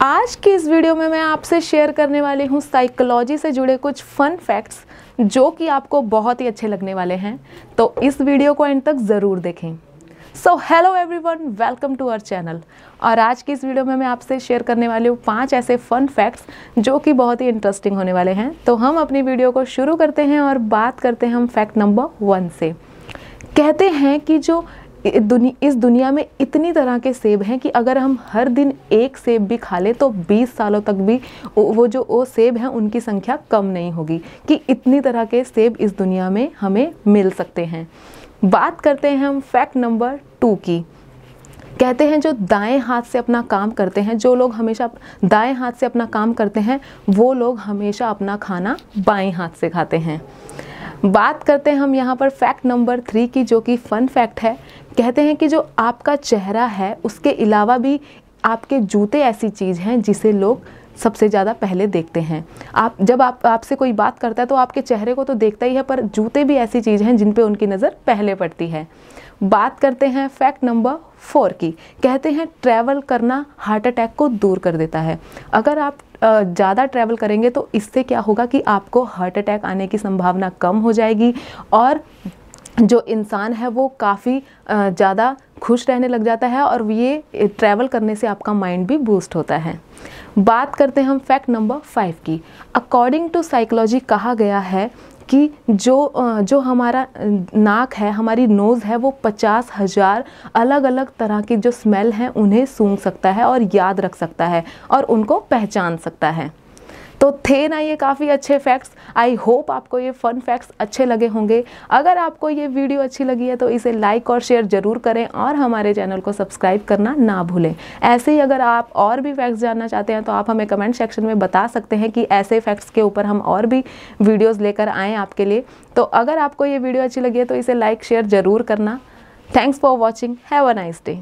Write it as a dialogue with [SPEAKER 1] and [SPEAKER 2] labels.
[SPEAKER 1] आज की इस वीडियो में मैं आपसे शेयर करने वाली हूँ साइकोलॉजी से जुड़े कुछ फन फैक्ट्स जो कि आपको बहुत ही अच्छे लगने वाले हैं। तो इस वीडियो को एंड तक ज़रूर देखें। So hello everyone welcome to our channel और आज की इस वीडियो में मैं आपसे शेयर करने वाली हूँ पाँच ऐसे फन फैक्ट्स जो कि बहुत ही इंटरेस्टिंग होने वाले हैं। तो हम अपनी वीडियो को शुरू करते हैं और बात करते हैं हम फैक्ट नंबर वन से। कहते हैं कि जो दुनि, इस दुनिया में इतनी तरह के सेब हैं कि अगर हम हर दिन एक सेब भी खा लें तो 20 सालों तक भी वो जो वो सेब हैं उनकी संख्या कम नहीं होगी कि इतनी तरह के सेब इस दुनिया में हमें मिल सकते हैं। बात करते हैं हम फैक्ट नंबर टू की। कहते हैं जो दाएँ हाथ से अपना काम करते हैं जो लोग हमेशा दाएँ हाथ से अपना काम करते हैं वो लोग हमेशा अपना खाना बाएँ हाथ से खाते हैं। बात करते हैं हम यहाँ पर फैक्ट नंबर थ्री की, जो कि फ़न फैक्ट है। कहते हैं कि जो आपका चेहरा है, उसके अलावा भी आपके जूते ऐसी चीज़ हैं जिसे लोग सबसे ज़्यादा पहले देखते हैं। आप, जब आप, आपसे कोई बात करता है तो आपके चेहरे को तो देखता ही है, पर जूते भी ऐसी चीज़ हैं जिन पे उनकी नज़र पहले पड़ती है। बात करते हैं फैक्ट नंबर फोर की। कहते हैं ट्रैवल करना हार्ट अटैक को दूर कर देता है। अगर आप ज़्यादा ट्रैवल करेंगे तो इससे क्या होगा कि आपको हार्ट अटैक आने की संभावना कम हो जाएगी और जो इंसान है वो काफ़ी ज़्यादा खुश रहने लग जाता है और ये ट्रैवल करने से आपका माइंड भी बूस्ट होता है। बात करते हैं हम फैक्ट नंबर फाइव की। अकॉर्डिंग टू साइकोलॉजी कहा गया है कि जो जो हमारा नाक है, हमारी नोज़ है, वो पचास हज़ार अलग अलग तरह की जो स्मेल हैं, उन्हें सूंघ सकता है और याद रख सकता है और उनको पहचान सकता है। तो थे ना ये काफ़ी अच्छे फैक्ट्स आई होप आपको ये फ़न फैक्ट्स अच्छे लगे होंगे. अगर आपको ये वीडियो अच्छी लगी है तो इसे लाइक और शेयर ज़रूर करें और हमारे चैनल को सब्सक्राइब करना ना भूलें. ऐसे ही अगर आप और भी फैक्ट्स जानना चाहते हैं तो आप हमें कमेंट सेक्शन में बता सकते हैं कि ऐसे फैक्ट्स के ऊपर हम और भी वीडियोज़ लेकर आएँ आपके लिए. तो अगर आपको ये वीडियो अच्छी लगी है तो इसे लाइक शेयर ज़रूर करना. Thanks for watching have a nice day